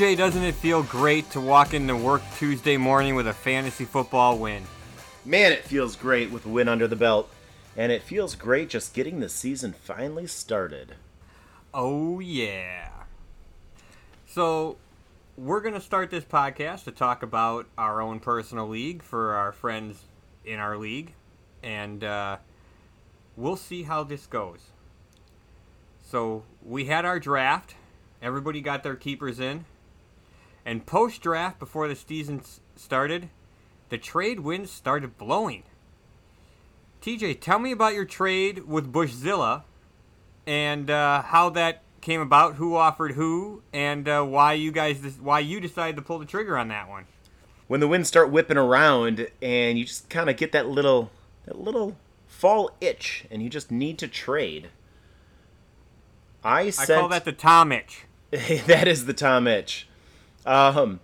TJ, doesn't it feel great to walk into work Tuesday morning with a fantasy football win? Man, it feels great with a win under the belt. And it feels great just getting the season finally started. Oh, yeah. So, we're going to start this podcast to talk about our own personal league for our friends in our league. And uh, we'll see how this goes. So, we had our draft. Everybody got their keepers in. And post draft, before the season started, the trade winds started blowing. TJ, tell me about your trade with Bushzilla and uh, how that came about, who offered who, and uh, why you guys why you decided to pull the trigger on that one. When the winds start whipping around and you just kind of get that little that little fall itch and you just need to trade. I sent I call that the Tom itch. that is the Tom itch. Um,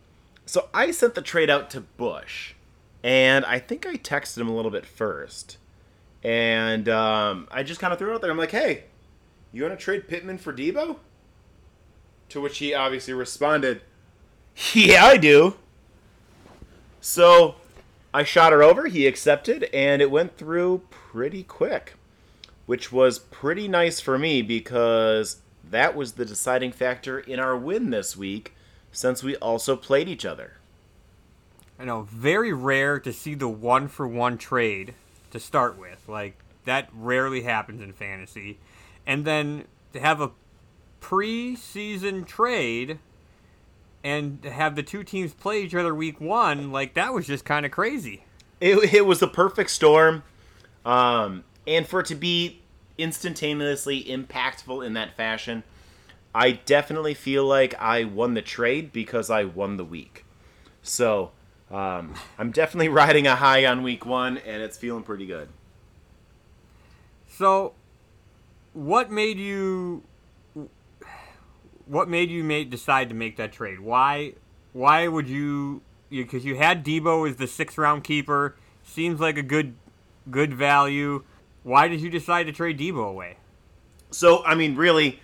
so I sent the trade out to Bush, and I think I texted him a little bit first, and um, I just kind of threw it out there. I'm like, "Hey, you want to trade Pittman for Deebo?" To which he obviously responded, "Yeah, I do." So I shot her over. He accepted, and it went through pretty quick, which was pretty nice for me because that was the deciding factor in our win this week since we also played each other. I know, very rare to see the one for one trade to start with. Like, that rarely happens in fantasy. And then to have a preseason trade and to have the two teams play each other week one, like, that was just kind of crazy. It, it was the perfect storm. Um, and for it to be instantaneously impactful in that fashion, I definitely feel like I won the trade because I won the week. So um, I'm definitely riding a high on week one, and it's feeling pretty good. So, what made you? What made you make decide to make that trade? Why? Why would you? Because you, you had Deebo as the sixth round keeper. Seems like a good, good value. Why did you decide to trade Deebo away? So, I mean, really,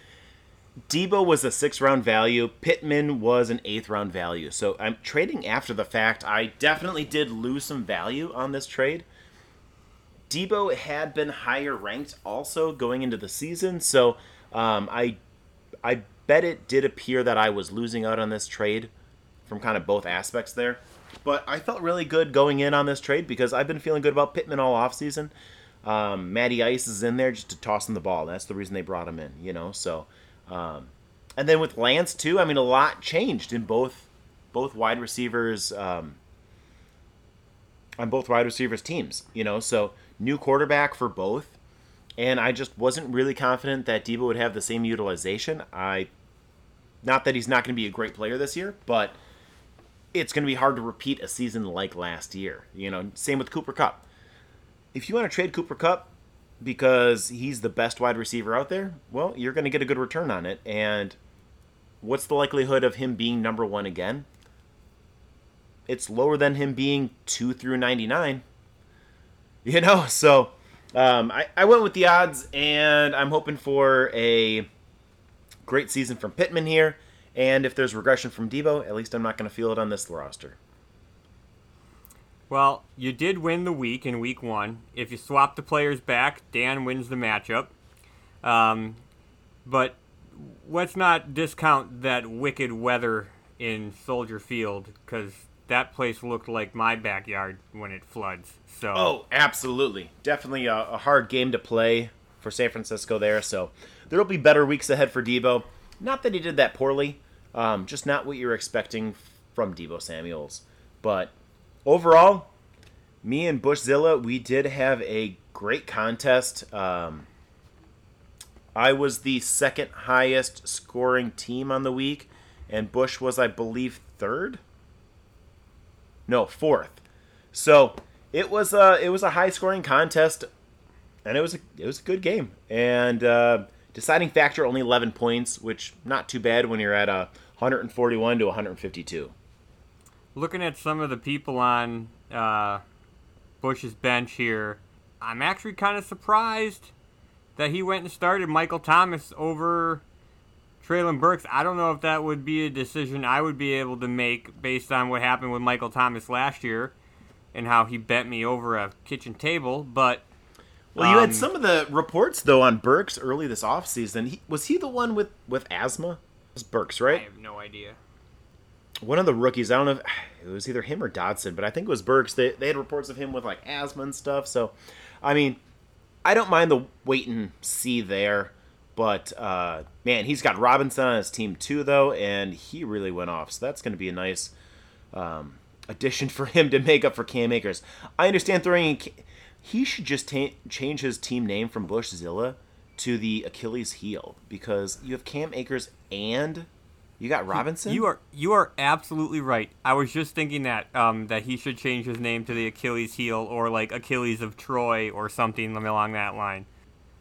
Deebo was a six round value. Pittman was an eighth round value. So I'm trading after the fact. I definitely did lose some value on this trade. Deebo had been higher ranked also going into the season. So um, I, I bet it did appear that I was losing out on this trade from kind of both aspects there. But I felt really good going in on this trade because I've been feeling good about Pittman all offseason. Um, Matty Ice is in there just to toss him the ball. That's the reason they brought him in, you know. So, um, and then with Lance too, I mean, a lot changed in both both wide receivers um, on both wide receivers teams, you know. So new quarterback for both, and I just wasn't really confident that Deebo would have the same utilization. I, not that he's not going to be a great player this year, but it's going to be hard to repeat a season like last year. You know, same with Cooper Kupp. if you want to trade Cooper Kupp because he's the best wide receiver out there, well, you're going to get a good return on it. And what's the likelihood of him being number one again? It's lower than him being two through 99. You know, so um, I, I went with the odds, and I'm hoping for a great season from Pittman here. And if there's regression from Deebo, at least I'm not going to feel it on this roster. Well, you did win the week in week one. If you swap the players back, Dan wins the matchup. Um, but let's not discount that wicked weather in Soldier Field because that place looked like my backyard when it floods. So oh, absolutely, definitely a, a hard game to play for San Francisco there. So there will be better weeks ahead for Deebo. Not that he did that poorly, um, just not what you're expecting from Deebo Samuel's. But overall, me and Bushzilla, we did have a great contest. Um, I was the second highest scoring team on the week, and Bush was, I believe, third. No, fourth. So it was a it was a high scoring contest, and it was a it was a good game. And uh, deciding factor only eleven points, which not too bad when you're at a 141 to 152 looking at some of the people on uh, Bush's bench here, I'm actually kind of surprised that he went and started Michael Thomas over Treylon Burks, I don't know if that would be a decision I would be able to make based on what happened with Michael Thomas last year and how he bent me over a kitchen table, but Well, you Um, had some of the reports though on Burks early this offseason. He, was he the one with with asthma? It was Burks, right? I have no idea. One of the rookies. I don't know if it was either him or Dotson, but I think it was Burks. They they had reports of him with like asthma and stuff. So, I mean, I don't mind the wait and see there. But uh, man, he's got Robinson on his team too, though, and he really went off. So that's going to be a nice um, addition for him to make up for Cam Akers. I understand throwing. In, he should just ta- change his team name from Bushzilla to the Achilles heel because you have Cam Akers and you got Robinson. You are you are absolutely right. I was just thinking that um, that he should change his name to the Achilles heel or like Achilles of Troy or something along that line.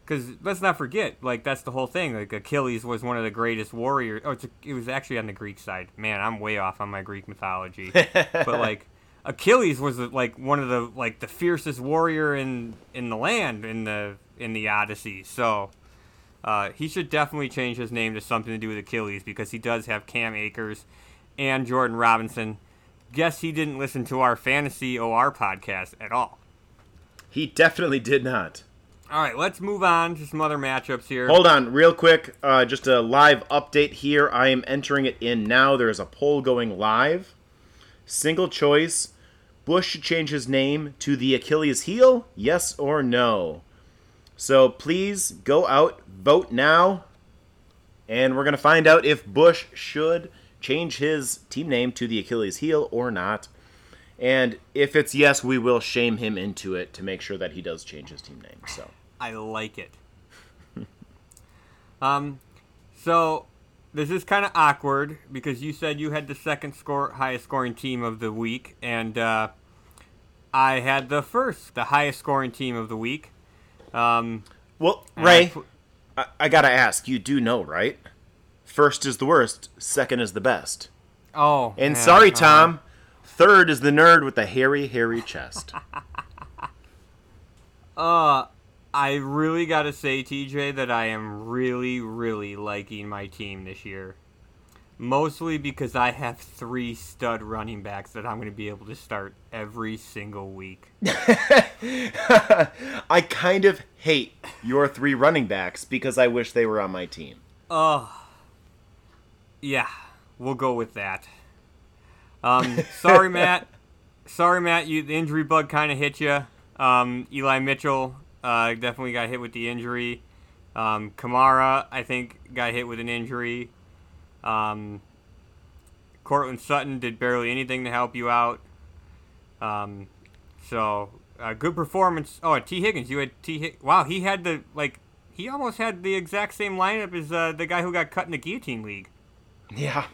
Because let's not forget, like that's the whole thing. Like Achilles was one of the greatest warriors. Oh, it's it was actually on the Greek side. Man, I'm way off on my Greek mythology. but like Achilles was like one of the like the fiercest warrior in in the land in the in the Odyssey. So uh, he should definitely change his name to something to do with Achilles because he does have Cam Akers and Jordan Robinson. Guess he didn't listen to our fantasy OR podcast at all. he definitely did not. All right, let's move on to some other matchups here. Hold on, real quick. Uh, just a live update here. I am entering it in now. There is a poll going live. Single choice. Bush should change his name to the Achilles heel? Yes or no? So please go out, vote now, and we're going to find out if Bush should change his team name to the Achilles heel or not. And if it's yes, we will shame him into it to make sure that he does change his team name. So. I like it. um, so this is kind of awkward because you said you had the second score highest scoring team of the week, and uh, I had the first, the highest scoring team of the week. Um, Well, Ray, I, I gotta ask. You do know, right? First is the worst. Second is the best. oh, And yeah, sorry, uh, Tom. Third is the nerd with the hairy, hairy chest. Uh, I really got to say, TJ, that I am really, really liking my team this year. Mostly because I have three stud running backs that I'm going to be able to start every single week. I kind of hate your three running backs because I wish they were on my team. Oh, Yeah, we'll go with that. Um, sorry, Matt. Sorry, Matt. You the injury bug kind of hit you. Um, Eli Mitchell uh, definitely got hit with the injury. Um, Kamara, I think, got hit with an injury. Um, Courtland Sutton did barely anything to help you out. Um, so uh, good performance. Oh, Tee Higgins, you had T. Hig- wow, he had the like. He almost had the exact same lineup as uh, the guy who got cut in the guillotine league. Yeah.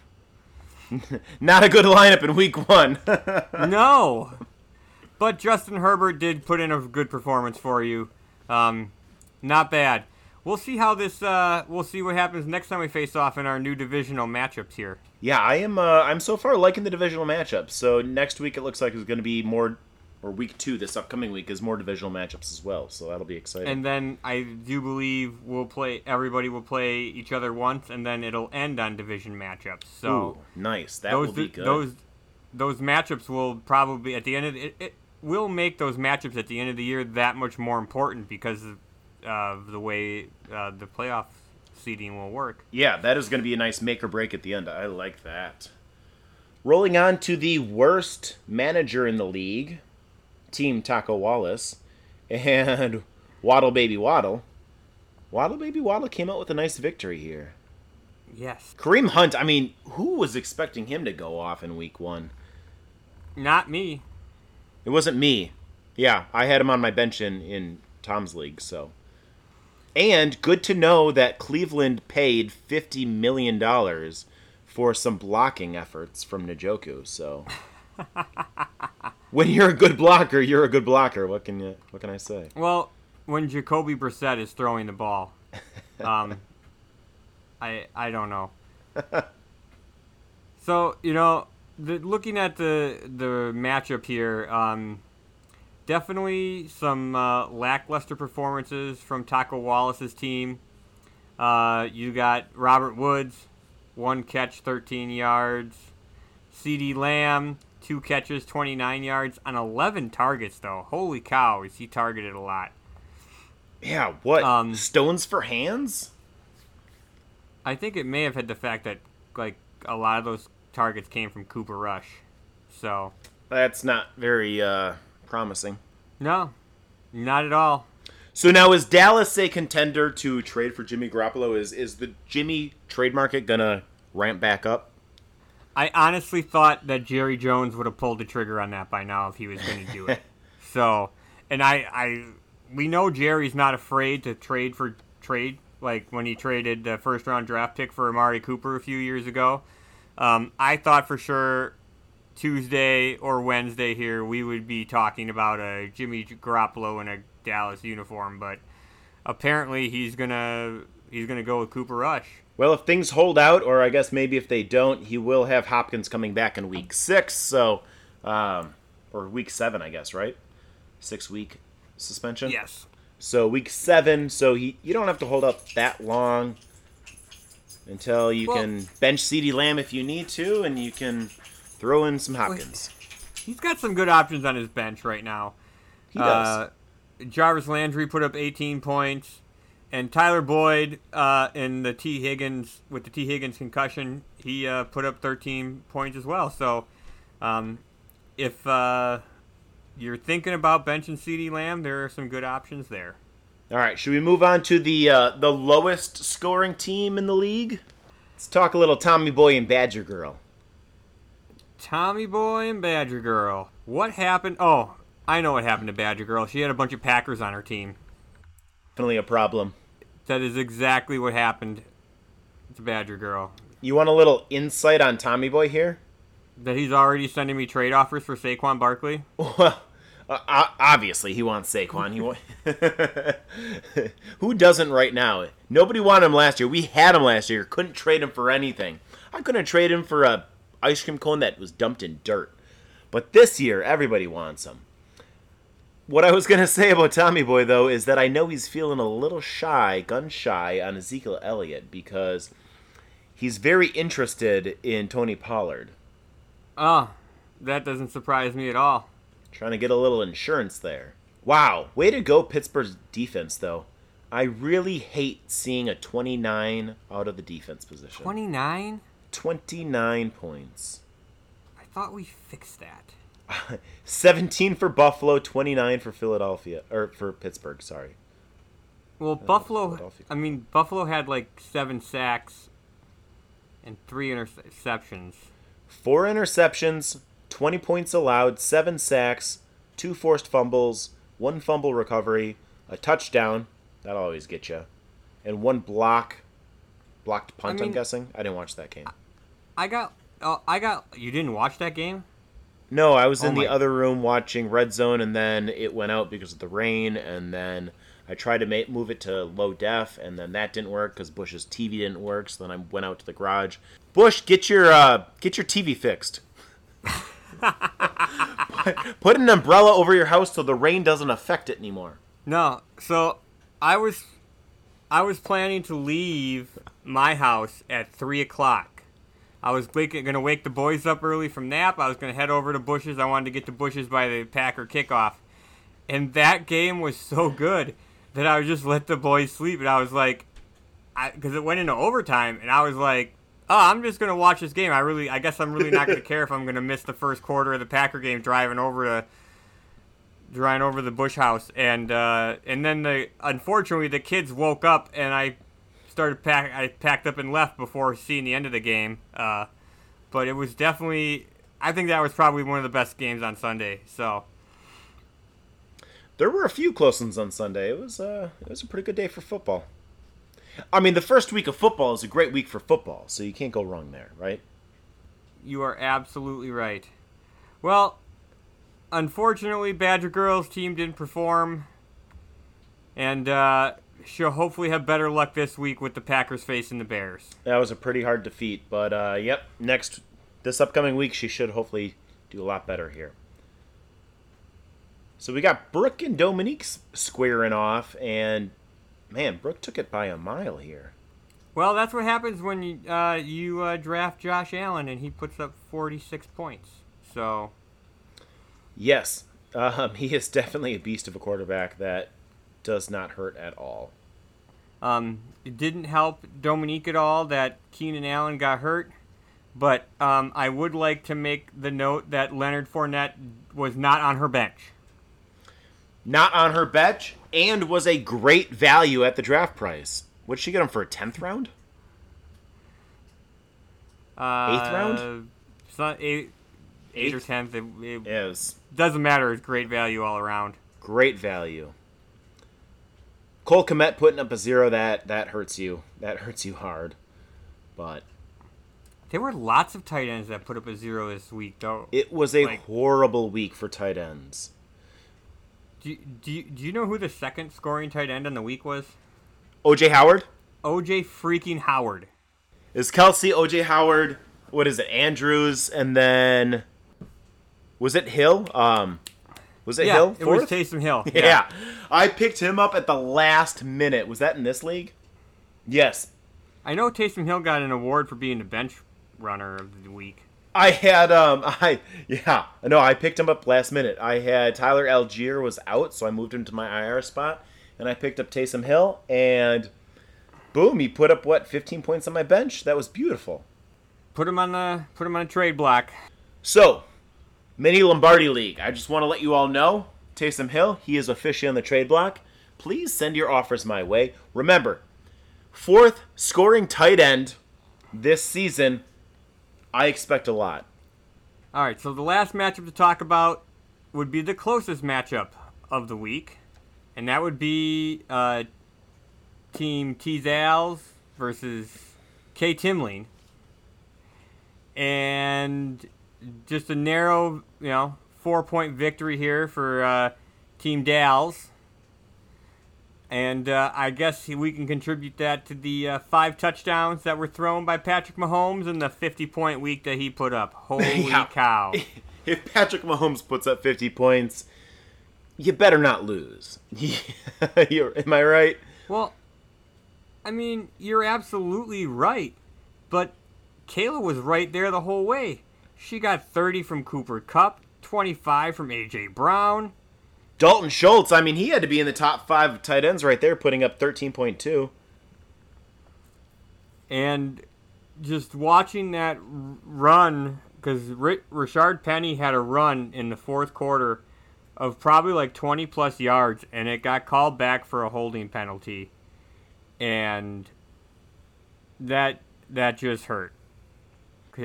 Not a good lineup in week one. no. But Justin Herbert did put in a good performance for you. Um, not bad. We'll see how this. Uh, we'll see what happens next time we face off in our new divisional matchups here. yeah, I am. Uh, I'm so far liking the divisional matchups. So next week it looks like it's going to be more, or week two this upcoming week is more divisional matchups as well. So that'll be exciting. And then I do believe we'll play. Everybody will play each other once, and then it'll end on division matchups. So Ooh, nice. That those will be good. those those matchups will probably at the end of the, it, it will make those matchups at the end of the year that much more important because uh, the way uh, the playoff seeding will work. Yeah, that is going to be a nice make or break at the end. I like that. Rolling on to the worst manager in the league, Team Taco Wallace, and Waddle Baby Waddle. Waddle Baby Waddle came out with a nice victory here. Yes, Kareem Hunt, I mean, who was expecting him to go off in week one? not me. It wasn't me. Yeah, I had him on my bench in, in Tom's league, so. And good to know that Cleveland paid $50 million for some blocking efforts from Njoku, so. when you're a good blocker, you're a good blocker. What can you what can I say? Well, when Jacoby Brissett is throwing the ball, um, I I don't know. so you know, the, looking at the the matchup here, um, definitely some uh, lackluster performances from Taco Wallace's team. Uh, you got Robert Woods, one catch, 13 yards. CeeDee Lamb, two catches, 29 yards on 11 targets, though. Holy cow, is he targeted a lot. Yeah, what? Um, Stones for hands? I think it may have had the fact that, like, a lot of those targets came from Cooper Rush. So, That's not very uh, promising. no, not at all. So now is Dallas a contender to trade for Jimmy Garoppolo? Is is the Jimmy trade market gonna ramp back up? I honestly thought that Jerry Jones would have pulled the trigger on that by now if he was going to do it. so, and I, I, we know Jerry's not afraid to trade for trade. Like when he traded the first round draft pick for Amari Cooper a few years ago. Um, I thought for sure Tuesday or Wednesday here we would be talking about a Jimmy Garoppolo in a Dallas uniform, but apparently he's gonna he's gonna go with Cooper Rush. Well, if things hold out, or I guess maybe if they don't, he will have Hopkins coming back in week six. So, um, or week seven, I guess, right? Six week suspension. Yes. So week seven. So he you don't have to hold up that long until you Well- can bench CeeDee Lamb if you need to, and you can throw in some Hopkins. He's got some good options on his bench right now. He does. Uh, Jarvis Landry put up 18 points, and Tyler Boyd uh, in the Tee Higgins with the Tee Higgins concussion, he uh, put up 13 points as well. So, um, if uh, you're thinking about benching CeeDee Lamb, there are some good options there. All right, should we move on to the uh, the lowest scoring team in the league? Let's talk a little Tommy Boy and Badger Girl. Tommy Boy and Badger Girl. What happened? Oh, I know what happened to Badger Girl. She had a bunch of Packers on her team. Definitely a problem. That is exactly what happened to Badger Girl. You want a little insight on Tommy Boy here? That he's already sending me trade offers for Saquon Barkley. Well, uh, obviously he wants Saquon. He Who doesn't right now? Nobody wanted him last year. We had him last year. Couldn't trade him for anything. I couldn't trade him for a ice cream cone that was dumped in dirt. But this year, everybody wants them. What I was gonna say about Tommy Boy though is that I know he's feeling a little shy, gun shy on Ezekiel Elliott because he's very interested in Tony Pollard. Oh, that doesn't surprise me at all. Trying to get a little insurance there. Wow, way to go, Pittsburgh's defense, though. I really hate seeing a 29 out of the defense position. 29? 29 points. I thought we fixed that. 17 for Buffalo, 29 for Philadelphia, or for Pittsburgh, sorry. Well, uh, Buffalo, I mean, Buffalo had like seven sacks and three interceptions. Four interceptions, 20 points allowed, seven sacks, two forced fumbles, one fumble recovery, a touchdown, that'll always get you, and one block, blocked punt, I am mean- guessing. I didn't watch that game. I got, oh, I got, you didn't watch that game? No, I was Oh in the other room watching Red Zone, and then it went out because of the rain, and then I tried to ma- move it to low def, and then that didn't work because Bush's TV didn't work. So then I went out to the garage. Bush, get your uh, get your TV fixed. put, put an umbrella over your house so the rain doesn't affect it anymore. No. So I was, I was planning to leave my house at three o'clock. I was gonna wake the boys up early from nap. I was gonna head over to Bushes. I wanted to get to Bushes by the Packer kickoff, and that game was so good that I would just let the boys sleep. And I was like, because it went into overtime, and I was like, oh, I'm just gonna watch this game. I really, I guess I'm really not gonna care if I'm gonna miss the first quarter of the Packer game driving over to driving over the Bush house, and uh, and then the unfortunately the kids woke up, and I started pack. I packed up and left before seeing the end of the game. Uh, but it was definitely, I think that was probably one of the best games on Sunday. So There were a few close ones on Sunday. It was uh, it was a pretty good day for football. I mean, the first week of football is a great week for football, so you can't go wrong there, right? you are absolutely right. Well, unfortunately, Badger girls team didn't perform, and uh, she'll hopefully have better luck this week with the Packers facing the Bears. That was a pretty hard defeat, but uh, yep, next this upcoming week she should hopefully do a lot better here. So we got Brooke and Dominique squaring off, and man, Brooke took it by a mile here. Well, that's what happens when you uh, you uh, draft Josh Allen and he puts up 46 points. So Yes, um, he is definitely a beast of a quarterback that does not hurt at all. Um, it didn't help Dominique at all that Keenan Allen got hurt. But um, I would like to make the note that Leonard Fournette was not on her bench. Not on her bench, and was a great value at the draft price. Would she get him for a tenth round? Uh, Eighth round? So, eight, eight or tenth. It, it Is doesn't matter. It's great value all around. great value. Cole Kmet putting up a zero that that hurts you. That hurts you hard. But There were lots of tight ends that put up a zero this week, though. it was a Like- horrible week for tight ends. Do, do, you- do you know who the second scoring tight end on the week was? OJ Howard OJ freaking Howard. is Kelce. OJ Howard. What is it? Andrews, and then was it Hill? Um, was it Yeah, Hill? it was fourth? Taysom Hill. Yeah. I picked him up at the last minute. Was that in this league? Yes. I know Taysom Hill got an award for being the bench runner of the week. I had um I yeah, no, I picked him up last minute. I had Tyler Allgeier was out, so I moved him to my IR spot and I picked up Taysom Hill and boom, he put up what 15 points on my bench. That was beautiful. Put him on the put him on a trade block. So, Mini Lombardi League. I just want to let you all know Taysom Hill, he is officially on the trade block. Please send your offers my way. Remember, fourth scoring tight end this season. I expect a lot. All right, so the last matchup to talk about would be the closest matchup of the week, and that would be uh, Team T Zals versus K Timling, and just a narrow, you know, four point victory here for uh, Team Dals. And uh, I guess we can contribute that to the uh, five touchdowns that were thrown by Patrick Mahomes and the 50 point week that he put up. Holy Yeah. cow. If Patrick Mahomes puts up 50 points, you better not lose. You're, am I right? Well, I mean, you're absolutely right. But Kayla was right there the whole way. She got 30 from Cooper Kupp, 25 from A.J. Brown. Dalton Schultz, I mean, he had to be in the top five of tight ends right there, putting up 13.2. And just watching that run, because Richard Penny had a run in the fourth quarter of probably like 20 plus yards, and it got called back for a holding penalty. And that that just hurt.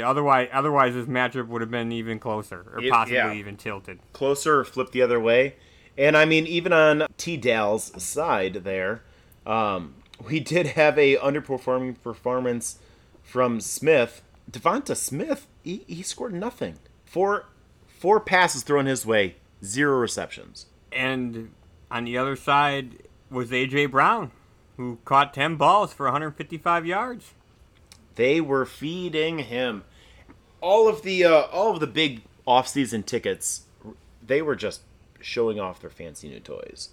Otherwise, otherwise this matchup would have been even closer, or It- possibly yeah. even tilted. Closer or flipped the other way. And I mean, even on T Dal's side there, um, we did have a underperforming performance from Smith. Devonta Smith, he, he scored nothing. Four four passes thrown his way, zero receptions. And on the other side was A.J. Brown, who caught 10 balls for 155 yards. They were feeding him. All of the uh, all of the big off-season tickets, they were just showing off their fancy new toys.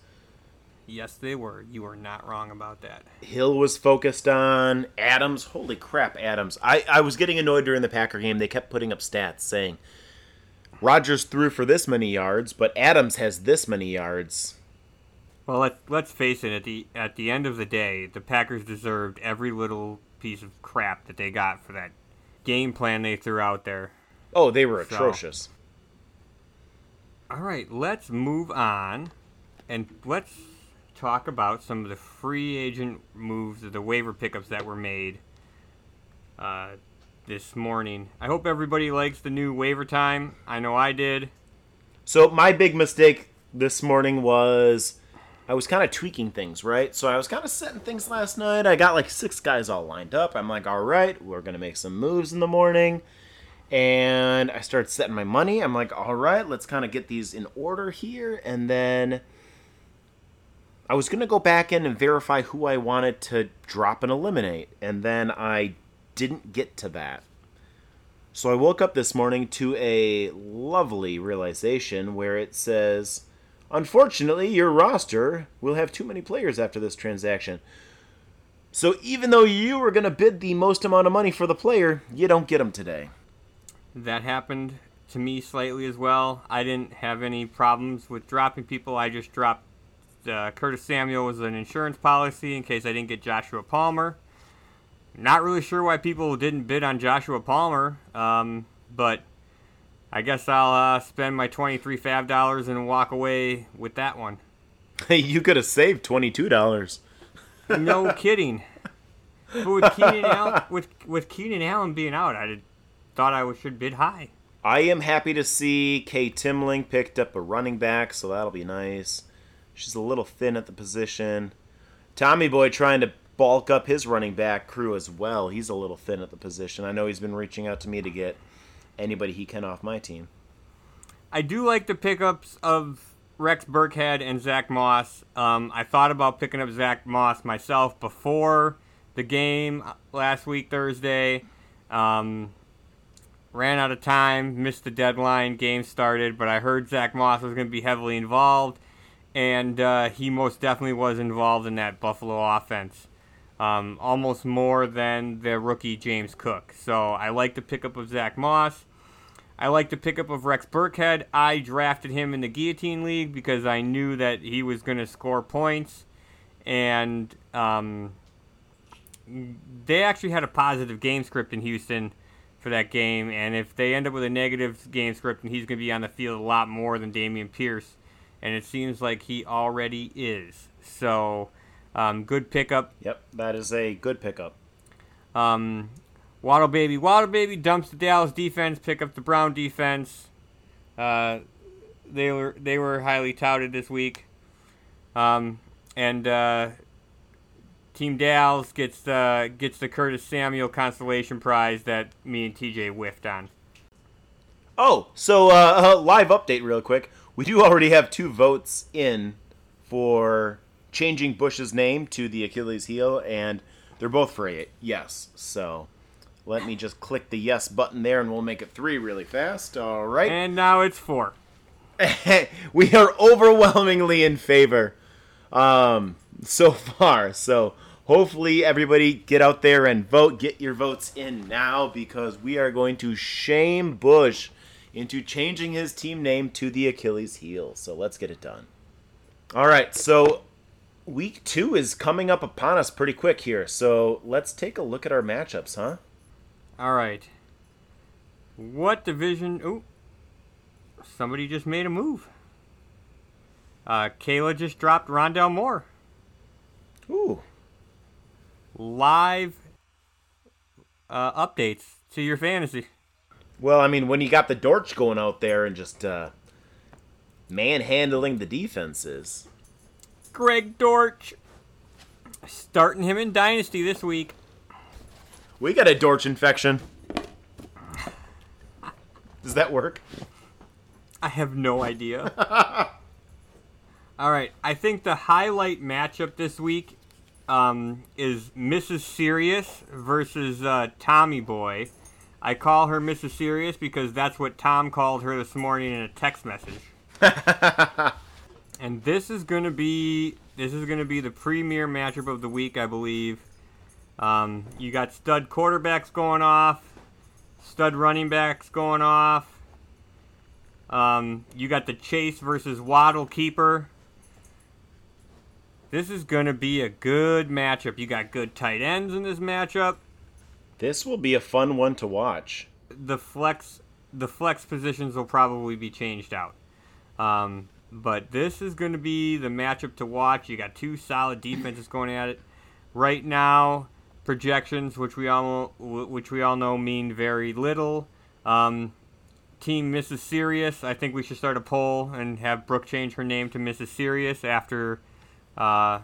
Yes, they were. You were not wrong about that. Hill was focused on Adams. Holy crap, Adams! I, I was getting annoyed during the Packer game. They kept putting up stats saying Rodgers threw for this many yards, but Adams has this many yards. Well, let's let's face it. At the at the end of the day, the Packers deserved every little piece of crap that they got for that game plan they threw out there. Oh, they were So- atrocious. All right, let's move on, and let's talk about some of the free agent moves, or the waiver pickups that were made uh, this morning. I hope everybody likes the new waiver time. I know I did. So my big mistake this morning was I was kind of tweaking things, right? So I was kind of setting things last night. I got like six guys all lined up. I'm like, all right, we're gonna make some moves in the morning. And I started setting my money. I'm like, all right, let's kind of get these in order here. And then I was gonna go back in and verify who I wanted to drop and eliminate. And then I didn't get to that. So I woke up this morning to a lovely realization where it says, Unfortunately, your roster will have too many players after this transaction. So even though you were going to bid the most amount of money for the player, you don't get him today. That happened to me slightly as well. I didn't have any problems with dropping people. I just dropped uh, Curtis Samuel was an insurance policy in case I didn't get Joshua Palmer. Not really sure why people didn't bid on Joshua Palmer, um, but I guess I'll uh, spend my twenty-three FAAB dollars and walk away with that one. you could have saved twenty-two dollars. No kidding. But with Keenan Allen, with with Keenan Allen being out, I did, thought I should bid high. I am happy to see Kay Timling picked up a running back, so that'll be nice. She's a little thin at the position. Tommy Boy trying to bulk up his running back crew as well. He's a little thin at the position. I know he's been reaching out to me to get anybody he can off my team. I do like the pickups of Rex Burkhead and Zach Moss. Um, I thought about picking up Zach Moss myself before the game last week, Thursday. Um, ran out of time, missed the deadline, game started, but I heard Zach Moss was going to be heavily involved, and uh, he most definitely was involved in that Buffalo offense um, almost more than the rookie James Cook. So I like the pickup of Zach Moss. I like the pickup of Rex Burkhead. I drafted him in the Guillotine League because I knew that he was going to score points. And um, they actually had a positive game script in Houston for that game. And if they end up with a negative game script, and he's going to be on the field a lot more than Dameon Pierce. And it seems like he already is. So um, good pickup. Yep, that is a good pickup. Um, Waddle Baby, Waddle Baby dumps the Dallas defense, pick up the Brown defense. Uh, they were they were highly touted this week, um, and uh, Team Dallas gets the gets the Curtis Samuel consolation prize that me and TJ whiffed on. Oh, so uh, live update real quick. We do already have two votes in for changing Bush's name to the Achilles heel, and they're both for a yes. So let me just click the yes button there, and we'll make it three really fast. All right. And now it's four. we are overwhelmingly in favor um, so far. So hopefully everybody get out there and vote. Get your votes in now because we are going to shame Bush into changing his team name to the Achilles heel. So let's get it done. All right. So week two is coming up upon us pretty quick here. So let's take a look at our matchups, huh? All right. What division? Oh, somebody just made a move. Uh, Kayla just dropped Rondale Moore. Ooh. Live uh, updates to your fantasy. Well, I mean, when you got the Dortch going out there and just uh, manhandling the defenses. Greg Dortch. Starting him in Dynasty this week. We got a Dortch infection. Does that work? I have no idea. All right, I think the highlight matchup this week um, is Mrs. Serious versus uh, Tommy Boy. I call her Mrs. Serious because that's what Tom called her this morning in a text message. and this is gonna be this is gonna be the premier matchup of the week, I believe. Um, you got stud quarterbacks going off, stud running backs going off. Um, you got the Chase versus Waddle keeper. This is going to be a good matchup. You got good tight ends in this matchup. This will be a fun one to watch. The flex, the flex positions will probably be changed out. Um, but this is going to be the matchup to watch. You got two solid defenses going at it. Right now, projections, which we all which we all know mean very little. Um, team Mrs. Serious. I think we should start a poll and have Brooke change her name to Mrs. Serious after, uh,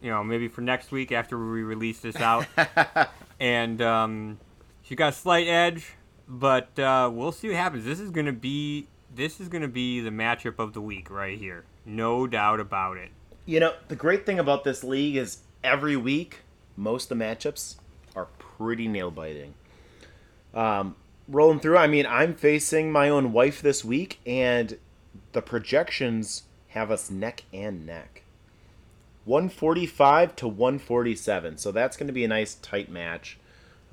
you know, maybe for next week after we release this out. and um, she got a slight edge, but uh, we'll see what happens. This is gonna be this is gonna be the matchup of the week right here, no doubt about it. You know, the great thing about this league is every week, most of the matchups are pretty nail biting. Um, rolling through, I mean, I'm facing my own wife this week, and the projections have us neck and neck. 145 to 147. So that's going to be a nice tight match.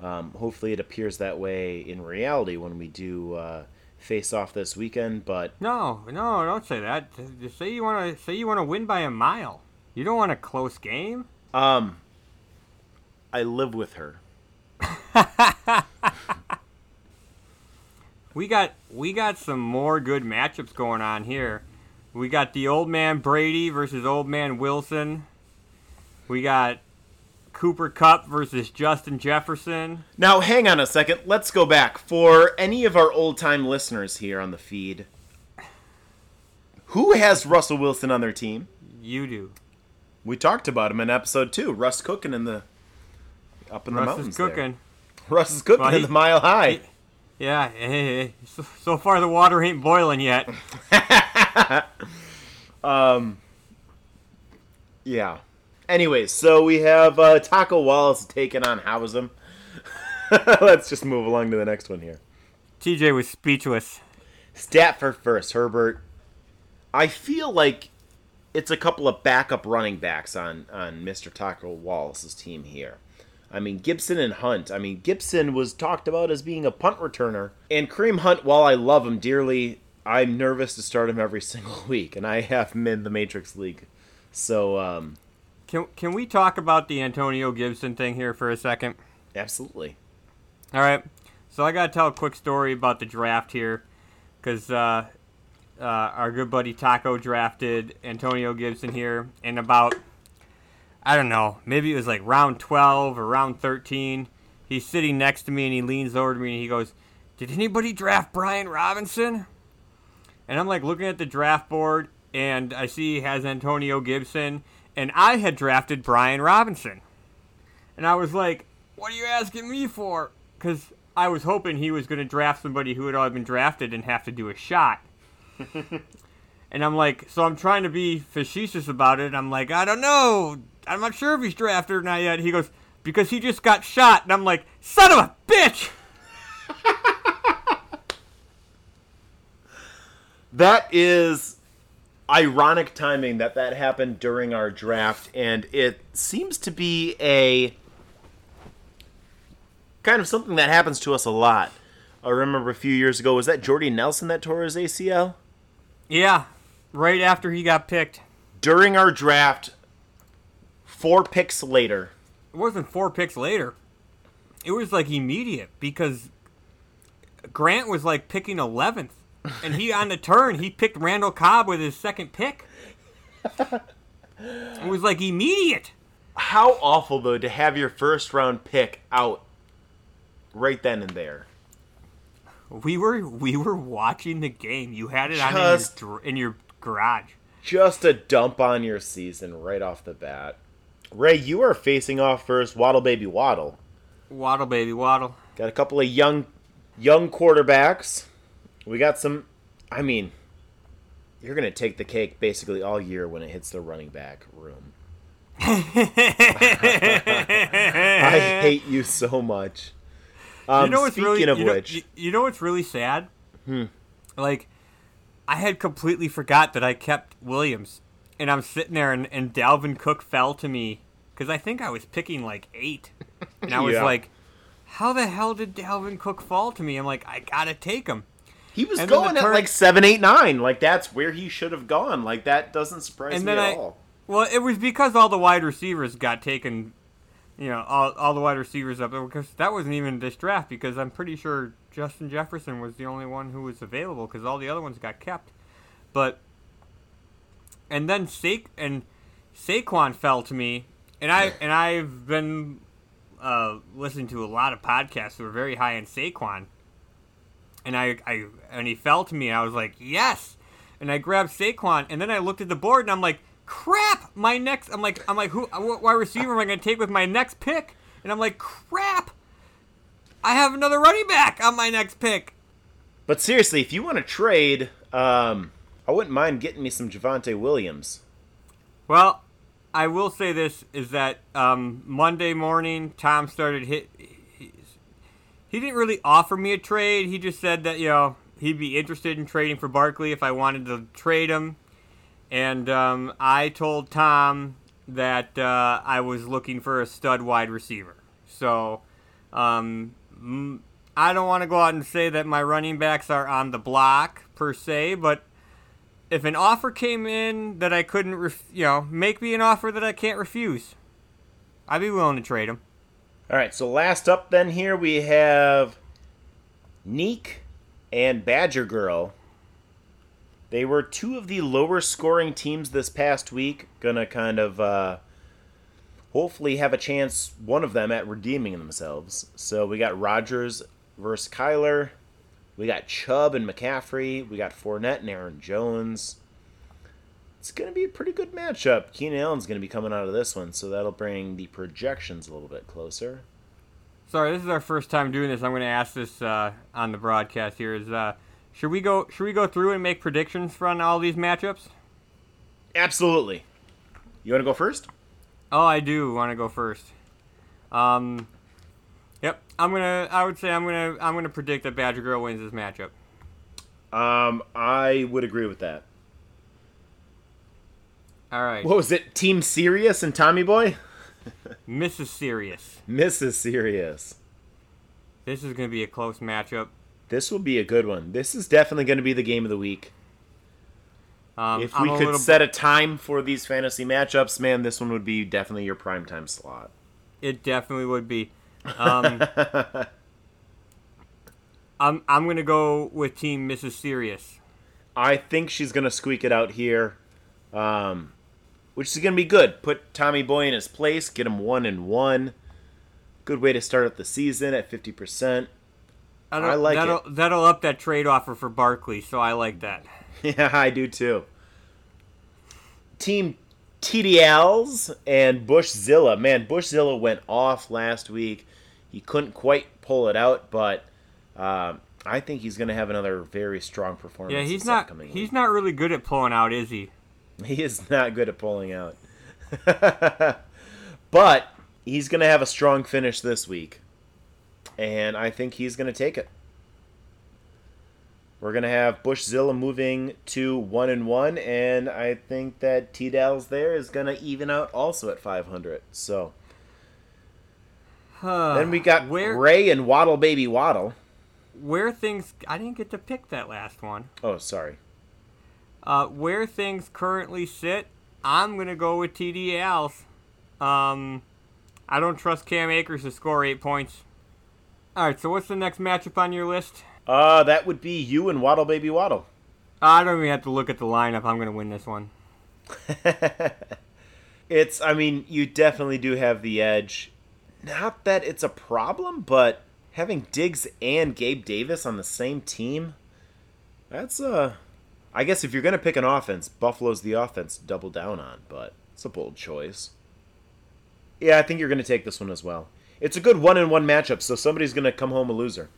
Um, hopefully, it appears that way in reality when we do uh, face off this weekend. But No, no, don't say that. Just say you want to say you want to win by a mile. You don't want a close game. um, I live with her. We got we got some more good matchups going on here. We got the old man Brady versus old man Wilson. We got Cooper Kupp versus Justin Jefferson. Now, hang on a second. Let's go back. For any of our old time listeners here on the feed, who has Russell Wilson on their team? You do. We talked about him in episode two. Russ cooking in the up in the Russ mountains. is there. cooking. Russ is cooking Well, in the mile high. Yeah, hey, hey, hey. So, so far the water ain't boiling yet. Um, yeah. Anyways, so we have uh, Taco Wallace taking on Housem. Let's just move along to the next one here. TJ was speechless. Stat for first, Herbert. I feel like it's a couple of backup running backs on on Mr. Taco Wallace's team here. I mean Gibson and Hunt. I mean Gibson was talked about as being a punt returner, and Kareem Hunt. While I love him dearly, I'm nervous to start him every single week, and I have him in the Matrix League. So um, Can can we talk about the Antonio Gibson thing here for a second? absolutely. All right. So I gotta tell a quick story about the draft here, because uh, uh, our good buddy Taco drafted Antonio Gibson here, and about I don't know, maybe it was like round twelve or round thirteen. He's sitting next to me and he leans over to me and he goes, "Did anybody draft Brian Robinson?" And I'm like looking at the draft board and I see he has Antonio Gibson, and I had drafted Brian Robinson. And I was like, what are you asking me for? Because I was hoping he was going to draft somebody who had already been drafted and have to do a shot. and I'm like, so I'm trying to be facetious about it. I'm like, I don't know. I'm not sure if he's drafted or not yet. He goes, because he just got shot. And I'm like, son of a bitch! That is ironic timing that that happened during our draft, and it seems to be a kind of something that happens to us a lot. I remember a few years ago, was that Jordy Nelson that tore his ACL? Yeah, right after he got picked. During our draft, four picks later, It wasn't four picks later. It was like immediate because Grant was like picking 11th. And he, on the turn, he picked Randall Cobb with his second pick. It was like immediate. how awful though to have your first round pick out right then and there. We were we were watching the game. You had it on in Just- your, in your garage. Just a dump on your season right off the bat. Ray, you are facing off first, Waddle Baby Waddle. Waddle, baby, waddle. Got a couple of young young quarterbacks. We got some I mean, you're going to take the cake basically all year when it hits the running back room. I hate you so much. Um, you know what's speaking really of you know, which, you, you know what's really sad? Like, I had completely forgot that I kept Williams, and I'm sitting there, and, and Dalvin Cook fell to me because I think I was picking like eight, and I was Yeah. like, "How the hell did Dalvin Cook fall to me?" I'm like, "I gotta take him." he was and then the going at turn- like seven, eight, nine. Like that's where he should have gone. Like that doesn't surprise And me then at I, all. well, it was because all the wide receivers got taken. You know, all, all the wide receivers up there because that wasn't even this draft because I'm pretty sure Justin Jefferson was the only one who was available because all the other ones got kept. But and then Sa- and Saquon fell to me, and I and I've been uh, listening to a lot of podcasts who are very high in Saquon, and I, I and he fell to me, and I was like, yes, and I grabbed Saquon, and then I looked at the board, and I'm like, crap, my next, I'm like, I'm like, who, what wide receiver am I going to take with my next pick? And I'm like, crap, I have another running back on my next pick. But seriously, if you want to trade, um, I wouldn't mind getting me some Javonte Williams. Well, I will say this is that um, Monday morning, Tom started hit. He, he didn't really offer me a trade. He just said that you know he'd be interested in trading for Barkley if I wanted to trade him. And um, I told Tom that uh, I was looking for a stud wide receiver. So um, I don't want to go out and say that my running backs are on the block per se, but if an offer came in that I couldn't, ref- you know, make me an offer that I can't refuse, I'd be willing to trade him. All right, so last up then here we have Neek and Badger Girl. They were two of the lower scoring teams this past week. Gonna kind of uh, hopefully have a chance, one of them, at redeeming themselves. So we got Rodgers versus Kyler. We got Chubb and McCaffrey. We got Fournette and Aaron Jones. It's going to be a pretty good matchup. Keenan Allen's going to be coming out of this one, so that'll bring the projections a little bit closer. Sorry, this is our first time doing this. I'm going to ask this uh, on the broadcast here. Is uh, should we go? Should we go through and make predictions for on all these matchups? Absolutely. You want to go first? Oh, I do want to go first. Um, Yep, I'm gonna. I would say I'm gonna. I'm gonna predict that Badger Girl wins this matchup. Um, I would agree with that. All right. What was it? Team Serious and Tommy Boy. Mrs. Serious. Mrs. Serious. This is gonna be a close matchup. This will be a good one. This is definitely going to be the game of the week. Um, if we could set a time for these fantasy matchups, man, this one would be definitely your prime time slot. It definitely would be. Um, I'm I'm gonna go with Team Mrs. Serious. I think she's gonna squeak it out here, um, which is gonna be good. Put Tommy Boy in his place, get him one and one. Good way to start up the season at fifty percent. I like that'll, it. That'll up that trade offer for Barkley, so I like that. Yeah, I do too. Team TDLs and Bushzilla. Man, Bushzilla went off last week. He couldn't quite pull it out, but uh, I think he's going to have another very strong performance. Yeah, he's not. He's week. not really good at pulling out, is he? He is not good at pulling out. but he's going to have a strong finish this week, and I think he's going to take it. We're gonna have Bushzilla moving to one and one, and I think that T Dal's there is gonna even out also at 500. So then we got where, Ray and Waddle Baby Waddle. Where things I didn't get to pick that last one. Oh, sorry. Uh, where things currently sit, I'm gonna go with TD Al's. Um, I don't trust Cam Akers to score eight points. All right, so what's the next matchup on your list? Uh, that would be you and Waddle Baby Waddle. I don't even have to look at the lineup. I'm gonna win this one. it's, I mean, you definitely do have the edge not that it's a problem, but having Diggs and Gabe Davis on the same team, that's uh I guess if you're gonna pick an offense, Buffalo's the offense to double down on, but it's a bold choice. Yeah, I think you're gonna take this one as well. It's a good one in one matchup, so somebody's gonna come home a loser.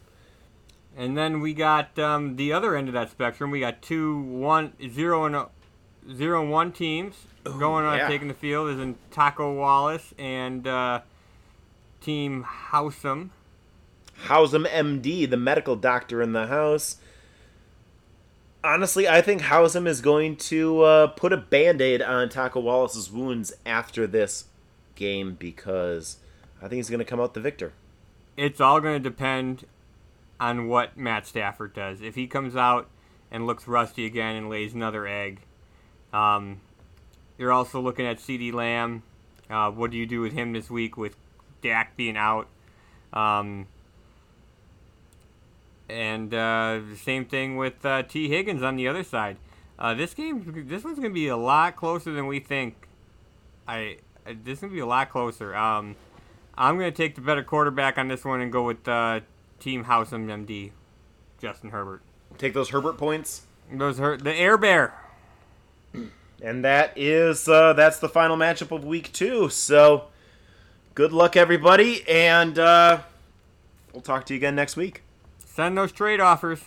And then we got um, the other end of that spectrum. We got two, one, zero and zero and one teams Ooh, going on yeah. taking the field. Is in Taco Wallace and uh, Team Housem. Housem MD, the medical doctor in the house. Honestly, I think Housem is going to uh, put a band aid on Taco Wallace's wounds after this game because I think he's going to come out the victor. It's all going to depend on what Matt Stafford does. If he comes out and looks rusty again and lays another egg, um, you're also looking at CeeDee Lamb. Uh, what do you do with him this week with Dak being out. Um, and uh, the same thing with uh, Tee Higgins on the other side. Uh, this game, this one's gonna be a lot closer than we think. I this is gonna be a lot closer. Um, I'm gonna take the better quarterback on this one and go with uh, Team House MD, Justin Herbert. Take those Herbert points. Those hurt the Air Bear. And that is uh, that's the final matchup of week two. So good luck, everybody, and uh, we'll talk to you again next week. Send those trade offers.